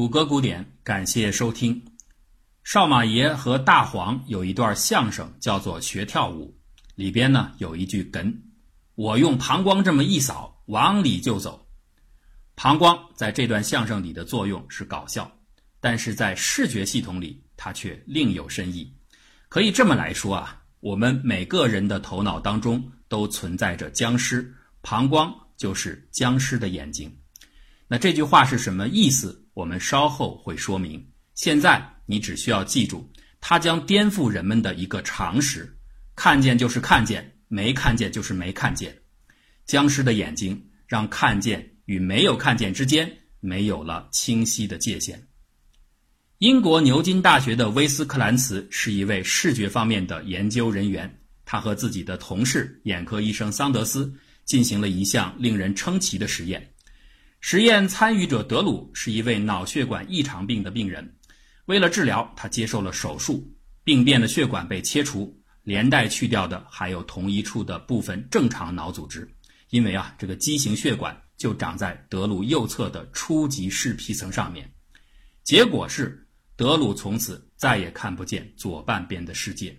谷歌古典，感谢收听。少马爷和大黄有一段相声，叫做《学跳舞》，里边呢有一句哏：“我用膀胱这么一扫，往里就走。”膀胱在这段相声里的作用是搞笑，但是在视觉系统里，它却另有深意。可以这么来说啊，我们每个人的头脑当中都存在着僵尸，膀胱就是僵尸的眼睛。那这句话是什么意思？我们稍后会说明。现在你只需要记住，它将颠覆人们的一个常识：看见就是看见，没看见就是没看见。僵尸的眼睛让看见与没有看见之间没有了清晰的界限。英国牛津大学的威斯克兰茨是一位视觉方面的研究人员，他和自己的同事眼科医生桑德斯进行了一项令人称奇的实验。实验参与者德鲁是一位脑血管异常病的病人，为了治疗，他接受了手术，病变的血管被切除，连带去掉的还有同一处的部分正常脑组织。因为啊，这个畸形血管就长在德鲁右侧的初级视皮层上面，结果是德鲁从此再也看不见左半边的世界。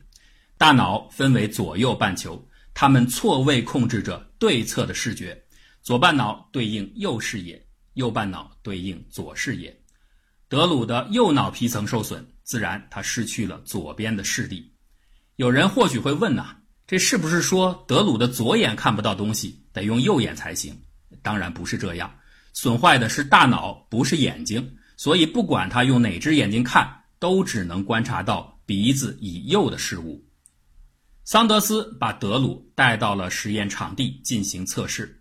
大脑分为左右半球，它们错位控制着对侧的视觉。左半脑对应右视野，右半脑对应左视野。德鲁的右脑皮层受损，自然他失去了左边的视力。有人或许会问呐，这是不是说德鲁的左眼看不到东西，得用右眼才行？当然不是这样，损坏的是大脑，不是眼睛。所以不管他用哪只眼睛看，都只能观察到鼻子以右的事物。桑德斯把德鲁带到了实验场地进行测试。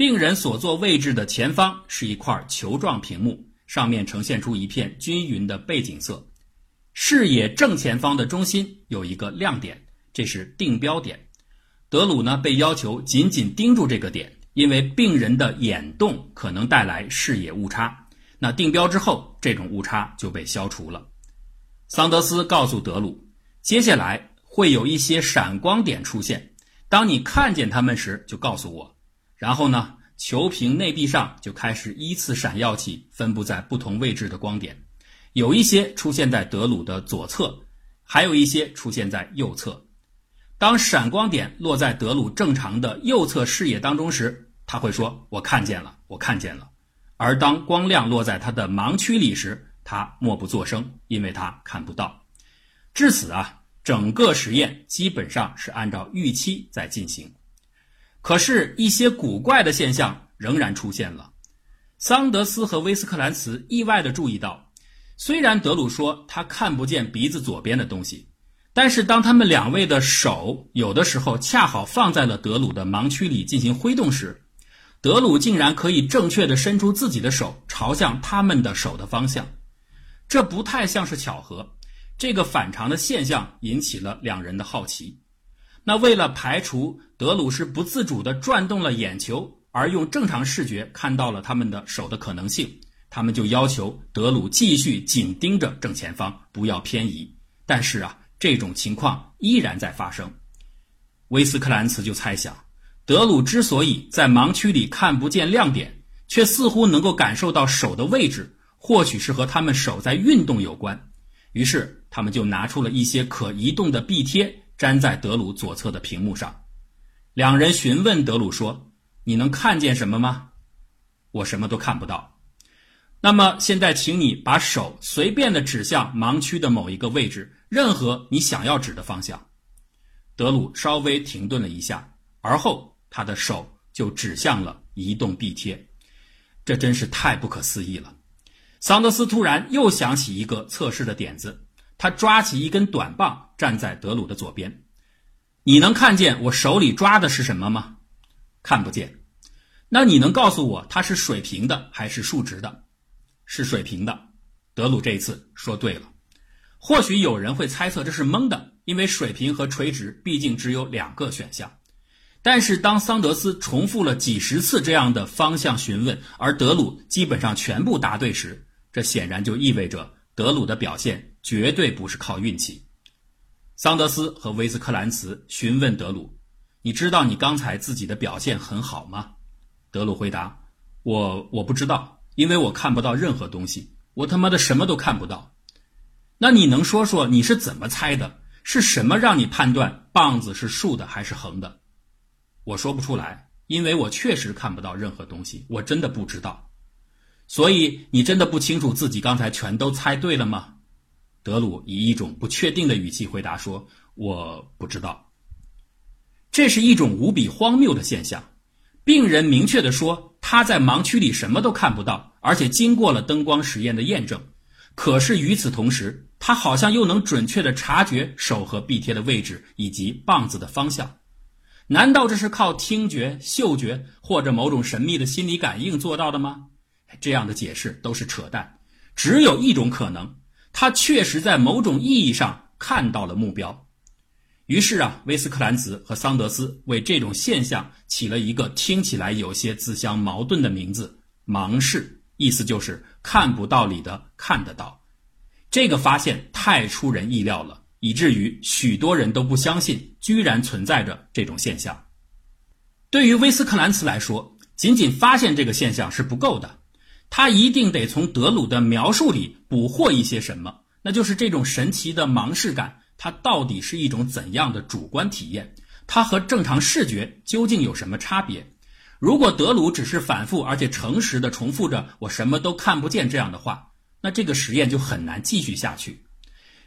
病人所坐位置的前方是一块球状屏幕，上面呈现出一片均匀的背景色。视野正前方的中心有一个亮点，这是定标点。德鲁呢被要求紧紧盯住这个点，因为病人的眼动可能带来视野误差。那定标之后，这种误差就被消除了。桑德斯告诉德鲁，接下来会有一些闪光点出现，当你看见它们时，就告诉我。然后呢，球屏内壁上就开始依次闪耀起分布在不同位置的光点，有一些出现在德鲁的左侧，还有一些出现在右侧。当闪光点落在德鲁正常的右侧视野当中时，他会说：“我看见了，我看见了。”而当光亮落在他的盲区里时，他默不作声，因为他看不到。至此啊，整个实验基本上是按照预期在进行。可是，一些古怪的现象仍然出现了。桑德斯和威斯克兰茨意外地注意到，虽然德鲁说他看不见鼻子左边的东西，但是当他们两位的手有的时候恰好放在了德鲁的盲区里进行挥动时，德鲁竟然可以正确地伸出自己的手朝向他们的手的方向。这不太像是巧合。这个反常的现象引起了两人的好奇。那为了排除德鲁是不自主地转动了眼球，而用正常视觉看到了他们的手的可能性，他们就要求德鲁继续紧盯着正前方，不要偏移。但是啊，这种情况依然在发生。威斯克兰茨就猜想，德鲁之所以在盲区里看不见亮点，却似乎能够感受到手的位置，或许是和他们手在运动有关。于是他们就拿出了一些可移动的壁贴。粘在德鲁左侧的屏幕上，两人询问德鲁说：“你能看见什么吗？”“我什么都看不到。”“那么现在，请你把手随便的指向盲区的某一个位置，任何你想要指的方向。”德鲁稍微停顿了一下，而后他的手就指向了移动壁贴。这真是太不可思议了！桑德斯突然又想起一个测试的点子。他抓起一根短棒，站在德鲁的左边。你能看见我手里抓的是什么吗？看不见。那你能告诉我它是水平的还是竖直的？是水平的。德鲁这一次说对了。或许有人会猜测这是蒙的，因为水平和垂直毕竟只有两个选项。但是当桑德斯重复了几十次这样的方向询问，而德鲁基本上全部答对时，这显然就意味着德鲁的表现。绝对不是靠运气。桑德斯和威斯克兰茨询问德鲁：“你知道你刚才自己的表现很好吗？”德鲁回答：“我我不知道，因为我看不到任何东西，我他妈的什么都看不到。那你能说说你是怎么猜的？是什么让你判断棒子是竖的还是横的？我说不出来，因为我确实看不到任何东西，我真的不知道。所以你真的不清楚自己刚才全都猜对了吗？德鲁以一种不确定的语气回答说：“我不知道。”这是一种无比荒谬的现象。病人明确地说他在盲区里什么都看不到，而且经过了灯光实验的验证。可是与此同时，他好像又能准确地察觉手和臂贴的位置以及棒子的方向。难道这是靠听觉、嗅觉或者某种神秘的心理感应做到的吗？这样的解释都是扯淡。只有一种可能。他确实在某种意义上看到了目标，于是啊，威斯克兰茨和桑德斯为这种现象起了一个听起来有些自相矛盾的名字——盲视，意思就是看不到里的看得到。这个发现太出人意料了，以至于许多人都不相信居然存在着这种现象。对于威斯克兰茨来说，仅仅发现这个现象是不够的。他一定得从德鲁的描述里捕获一些什么，那就是这种神奇的盲视感，它到底是一种怎样的主观体验？它和正常视觉究竟有什么差别？如果德鲁只是反复而且诚实地重复着“我什么都看不见”这样的话，那这个实验就很难继续下去。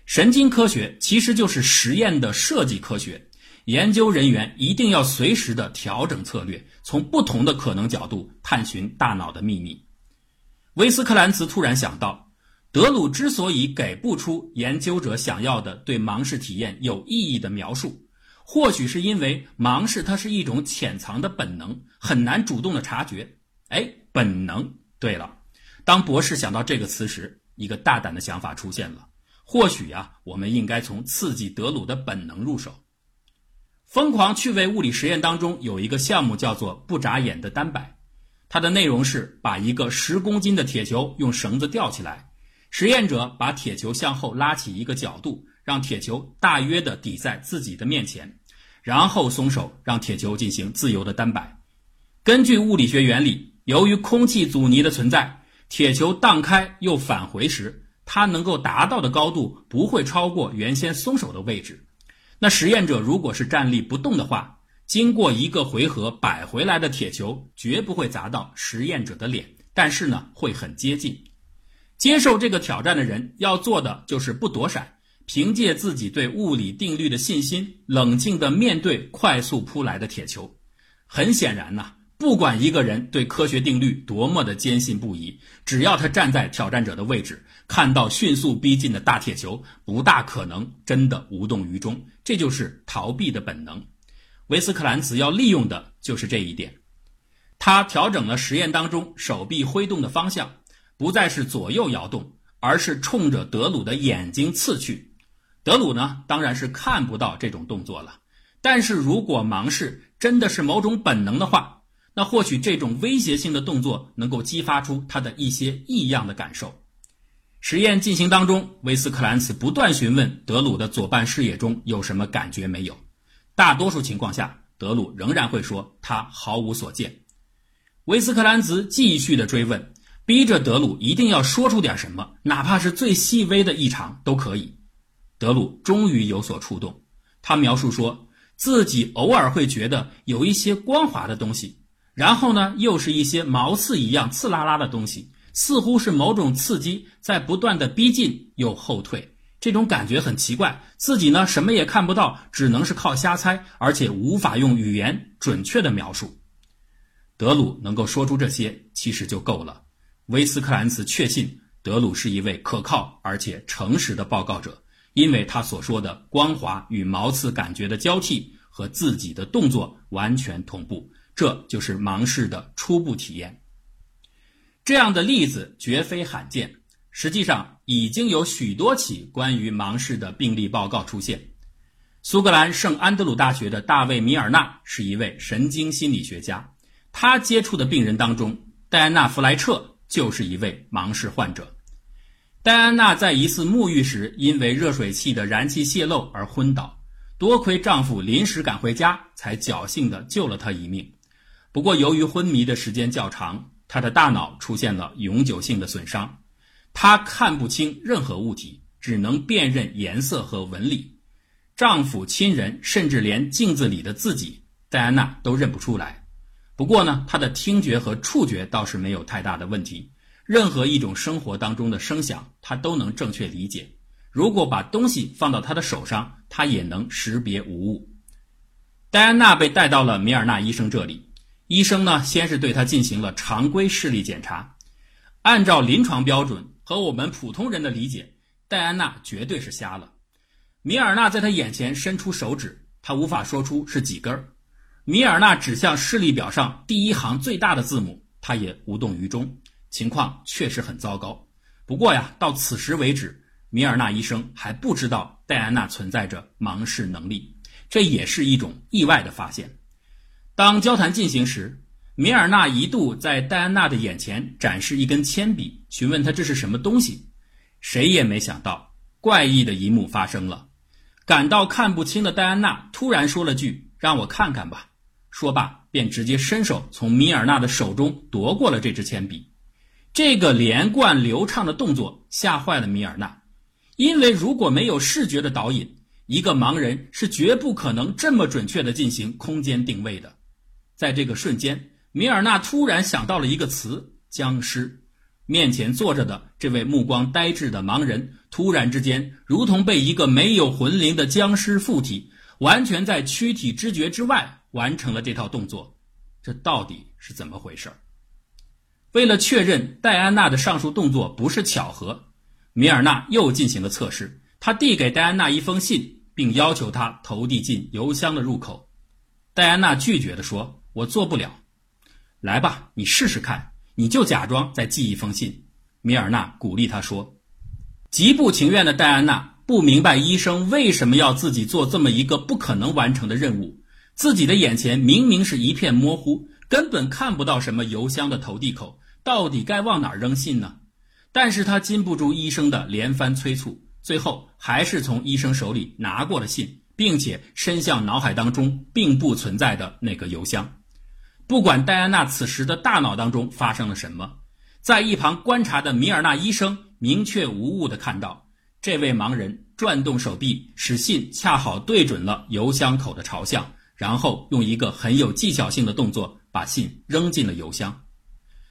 神经科学其实就是实验的设计科学，研究人员一定要随时的调整策略，从不同的可能角度探寻大脑的秘密。威斯克兰茨突然想到，德鲁之所以给不出研究者想要的对盲视体验有意义的描述，或许是因为盲视它是一种潜藏的本能，很难主动的察觉。哎，本能。对了，当博士想到这个词时，一个大胆的想法出现了。或许呀，我们应该从刺激德鲁的本能入手。疯狂趣味物理实验当中有一个项目叫做不眨眼的单摆。它的内容是把一个十公斤的铁球用绳子吊起来，实验者把铁球向后拉起一个角度，让铁球大约的抵在自己的面前，然后松手，让铁球进行自由的单摆。根据物理学原理，由于空气阻尼的存在，铁球荡开又返回时，它能够达到的高度不会超过原先松手的位置。那实验者如果是站立不动的话，经过一个回合摆回来的铁球绝不会砸到实验者的脸，但是呢会很接近。接受这个挑战的人要做的就是不躲闪，凭借自己对物理定律的信心，冷静地面对快速扑来的铁球。很显然呐，不管一个人对科学定律多么的坚信不疑，只要他站在挑战者的位置，看到迅速逼近的大铁球，不大可能真的无动于衷。这就是逃避的本能。维斯克兰茨要利用的就是这一点，他调整了实验当中手臂挥动的方向，不再是左右摇动，而是冲着德鲁的眼睛刺去。德鲁呢，当然是看不到这种动作了。但是如果盲视真的是某种本能的话，那或许这种威胁性的动作能够激发出他的一些异样的感受。实验进行当中，维斯克兰茨不断询问德鲁的左半视野中有什么感觉没有。大多数情况下，德鲁仍然会说他毫无所见。维斯克兰茨继续的追问，逼着德鲁一定要说出点什么，哪怕是最细微的异常都可以。德鲁终于有所触动，他描述说自己偶尔会觉得有一些光滑的东西，然后呢，又是一些毛刺一样刺啦啦的东西，似乎是某种刺激在不断的逼近又后退。这种感觉很奇怪，自己呢什么也看不到，只能是靠瞎猜，而且无法用语言准确的描述。德鲁能够说出这些，其实就够了。威斯克兰茨确信德鲁是一位可靠而且诚实的报告者，因为他所说的光滑与毛刺感觉的交替和自己的动作完全同步，这就是盲视的初步体验。这样的例子绝非罕见。实际上已经有许多起关于盲视的病例报告出现。苏格兰圣安德鲁大学的大卫·米尔纳是一位神经心理学家，他接触的病人当中，戴安娜·弗莱彻就是一位盲视患者。戴安娜在一次沐浴时，因为热水器的燃气泄漏而昏倒，多亏丈夫临时赶回家，才侥幸地救了她一命。不过，由于昏迷的时间较长，她的大脑出现了永久性的损伤。她看不清任何物体，只能辨认颜色和纹理。丈夫、亲人，甚至连镜子里的自己，戴安娜都认不出来。不过呢，她的听觉和触觉倒是没有太大的问题，任何一种生活当中的声响，她都能正确理解。如果把东西放到她的手上，她也能识别无误。戴安娜被带到了米尔纳医生这里，医生呢，先是对她进行了常规视力检查。按照临床标准和我们普通人的理解，戴安娜绝对是瞎了。米尔纳在他眼前伸出手指，他无法说出是几根儿。米尔纳指向视力表上第一行最大的字母，他也无动于衷。情况确实很糟糕。不过呀，到此时为止，米尔纳医生还不知道戴安娜存在着盲视能力，这也是一种意外的发现。当交谈进行时，米尔纳一度在戴安娜的眼前展示一根铅笔，询问她这是什么东西。谁也没想到，怪异的一幕发生了。感到看不清的戴安娜突然说了句：“让我看看吧。”说罢，便直接伸手从米尔纳的手中夺过了这支铅笔。这个连贯流畅的动作吓坏了米尔纳，因为如果没有视觉的导引，一个盲人是绝不可能这么准确地进行空间定位的。在这个瞬间，米尔纳突然想到了一个词：僵尸。面前坐着的这位目光呆滞的盲人，突然之间如同被一个没有魂灵的僵尸附体，完全在躯体知觉之外完成了这套动作。这到底是怎么回事？为了确认戴安娜的上述动作不是巧合，米尔纳又进行了测试。他递给戴安娜一封信，并要求她投递进邮箱的入口。戴安娜拒绝地说：“我做不了。”来吧，你试试看。你就假装在寄一封信，米尔纳鼓励他说。极不情愿的戴安娜不明白医生为什么要自己做这么一个不可能完成的任务。自己的眼前明明是一片模糊，根本看不到什么邮箱的投递口，到底该往哪儿扔信呢？但是她禁不住医生的连番催促，最后还是从医生手里拿过了信，并且伸向脑海当中并不存在的那个邮箱。不管戴安娜此时的大脑当中发生了什么，在一旁观察的米尔纳医生明确无误地看到，这位盲人转动手臂，使信恰好对准了邮箱口的朝向，然后用一个很有技巧性的动作把信扔进了邮箱。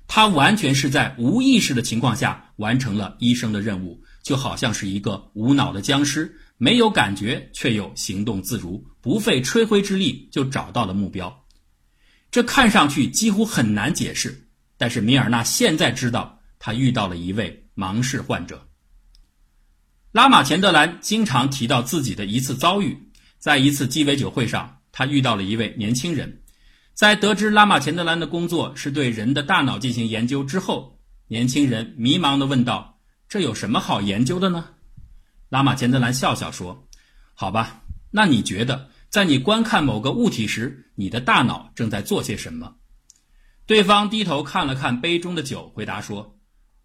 他完全是在无意识的情况下完成了医生的任务，就好像是一个无脑的僵尸，没有感觉却又行动自如，不费吹灰之力就找到了目标。这看上去几乎很难解释，但是米尔纳现在知道，他遇到了一位盲视患者。拉玛钱德兰经常提到自己的一次遭遇，在一次鸡尾酒会上，他遇到了一位年轻人。在得知拉玛钱德兰的工作是对人的大脑进行研究之后，年轻人迷茫地问道：“这有什么好研究的呢？”拉玛钱德兰笑笑说：“好吧，那你觉得？”在你观看某个物体时，你的大脑正在做些什么？对方低头看了看杯中的酒，回答说：“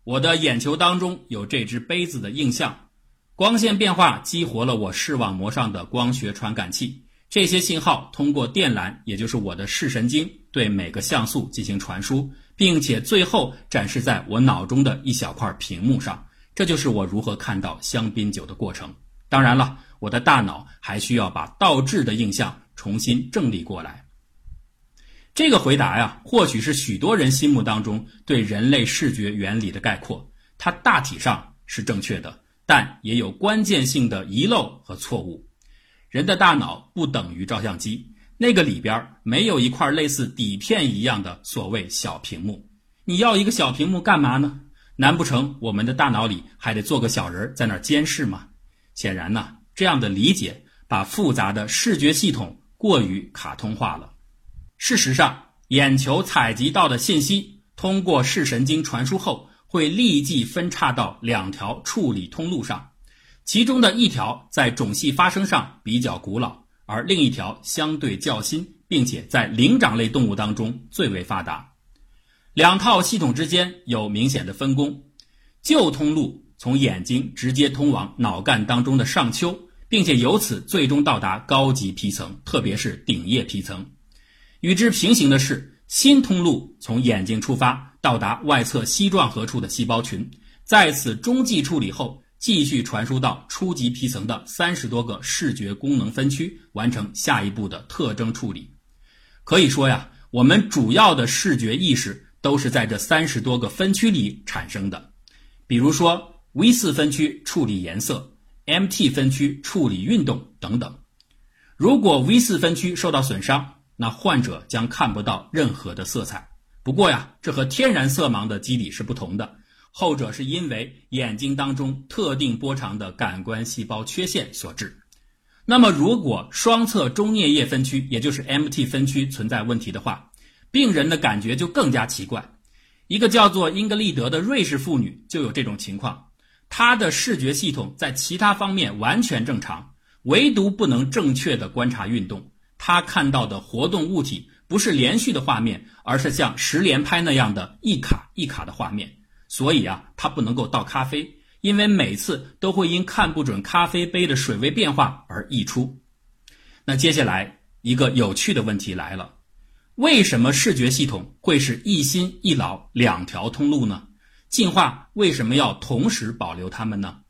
我的眼球当中有这只杯子的映像，光线变化激活了我视网膜上的光学传感器，这些信号通过电缆，也就是我的视神经，对每个像素进行传输，并且最后展示在我脑中的一小块屏幕上。这就是我如何看到香槟酒的过程。当然了。”我的大脑还需要把倒置的印象重新正立过来。这个回答呀，或许是许多人心目当中对人类视觉原理的概括。它大体上是正确的，但也有关键性的遗漏和错误。人的大脑不等于照相机，那个里边没有一块类似底片一样的所谓小屏幕。你要一个小屏幕干嘛呢？难不成我们的大脑里还得做个小人在那儿监视吗？显然呢。这样的理解把复杂的视觉系统过于卡通化了。事实上，眼球采集到的信息通过视神经传输后，会立即分叉到两条处理通路上，其中的一条在种系发生上比较古老，而另一条相对较新，并且在灵长类动物当中最为发达。两套系统之间有明显的分工，旧通路从眼睛直接通往脑干当中的上丘。并且由此最终到达高级皮层，特别是顶叶皮层。与之平行的是，新通路从眼睛出发，到达外侧膝状核处的细胞群，在此中继处理后，继续传输到初级皮层的三十多个视觉功能分区，完成下一步的特征处理。可以说呀，我们主要的视觉意识都是在这三十多个分区里产生的。比如说，V 四分区处理颜色，MT 分区处理运动等等。如果 V 四分区受到损伤，那患者将看不到任何的色彩。不过呀，这和天然色盲的机理是不同的。后者是因为眼睛当中特定波长的感官细胞缺陷所致。那么，如果双侧中颞叶分区，也就是 MT 分区存在问题的话，病人的感觉就更加奇怪。一个叫做英格丽德的瑞士妇女就有这种情况，他的视觉系统在其他方面完全正常，唯独不能正确的观察运动。他看到的活动物体不是连续的画面，而是像十连拍那样的一卡一卡的画面。所以啊，他不能够倒咖啡，因为每次都会因看不准咖啡杯的水位变化而溢出。那接下来一个有趣的问题来了：为什么视觉系统会是一心一脑两条通路呢？进化为什么要同时保留它们呢？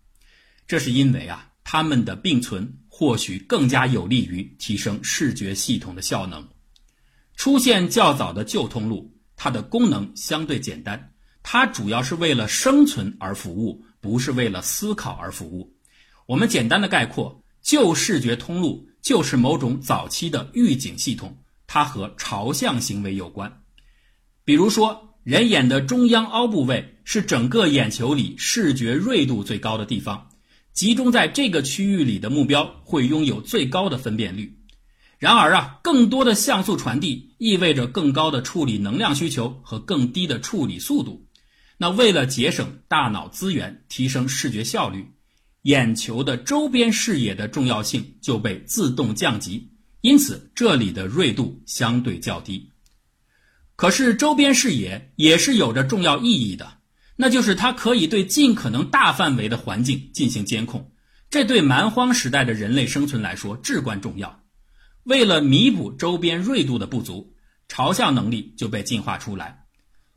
这是因为啊，它们的并存或许更加有利于提升视觉系统的效能。出现较早的旧通路，它的功能相对简单。它主要是为了生存而服务，不是为了思考而服务。我们简单的概括，旧视觉通路就是某种早期的预警系统，它和朝向行为有关。比如说，人眼的中央凹部位是整个眼球里视觉锐度最高的地方，集中在这个区域里的目标会拥有最高的分辨率。然而啊，更多的像素传递意味着更高的处理能量需求和更低的处理速度。那为了节省大脑资源，提升视觉效率，眼球的周边视野的重要性就被自动降级，因此这里的锐度相对较低。可是周边视野也是有着重要意义的，那就是它可以对尽可能大范围的环境进行监控，这对蛮荒时代的人类生存来说至关重要。为了弥补周边锐度的不足，朝向能力就被进化出来。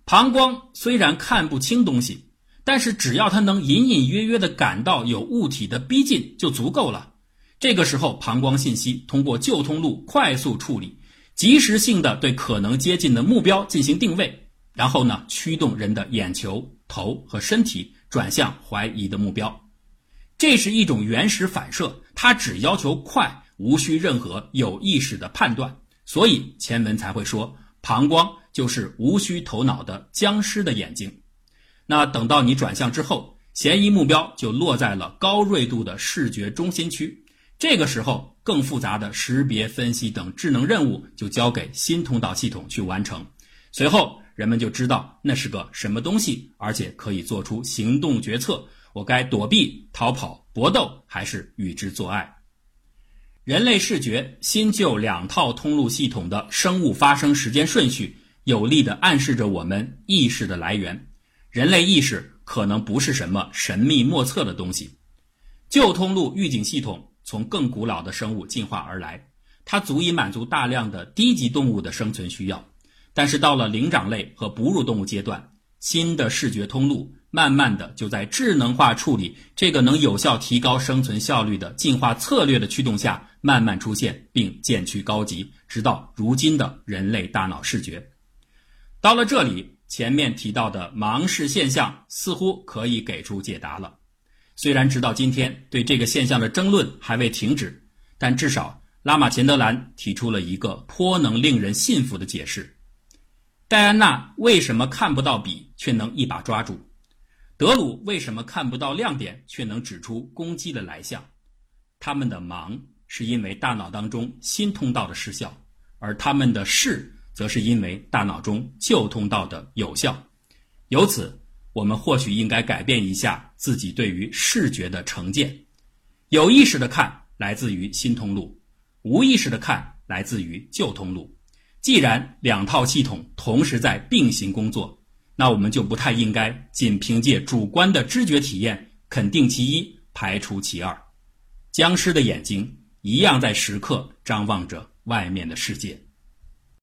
膀胱虽然看不清东西，但是只要它能隐隐约约地感到有物体的逼近就足够了。这个时候，膀胱信息通过旧通路快速处理，及时性的对可能接近的目标进行定位，然后呢，驱动人的眼球、头和身体转向怀疑的目标。这是一种原始反射，它只要求快，无需任何有意识的判断，所以前文才会说膀胱。就是无需头脑的僵尸的眼睛，那等到你转向之后，嫌疑目标就落在了高锐度的视觉中心区。这个时候，更复杂的识别、分析等智能任务就交给新通道系统去完成。随后，人们就知道那是个什么东西，而且可以做出行动决策：我该躲避、逃跑、搏斗，还是与之做爱？人类视觉新旧两套通路系统的生物发生时间顺序。有力地暗示着我们意识的来源。人类意识可能不是什么神秘莫测的东西。旧通路预警系统从更古老的生物进化而来，它足以满足大量的低级动物的生存需要。但是到了灵长类和哺乳动物阶段，新的视觉通路慢慢的就在智能化处理这个能有效提高生存效率的进化策略的驱动下，慢慢出现并渐趋高级，直到如今的人类大脑视觉。到了这里，前面提到的盲视现象似乎可以给出解答了。虽然直到今天对这个现象的争论还未停止，但至少拉马钱德兰提出了一个颇能令人信服的解释：戴安娜为什么看不到笔却能一把抓住？德鲁为什么看不到亮点却能指出攻击的来向？他们的盲是因为大脑当中新通道的失效，而他们的视。则是因为大脑中旧通道的有效，由此，我们或许应该改变一下自己对于视觉的成见。有意识的看来自于新通路，无意识的看来自于旧通路。既然两套系统同时在并行工作，那我们就不太应该仅凭借主观的知觉体验肯定其一，排除其二。僵尸的眼睛一样在时刻张望着外面的世界。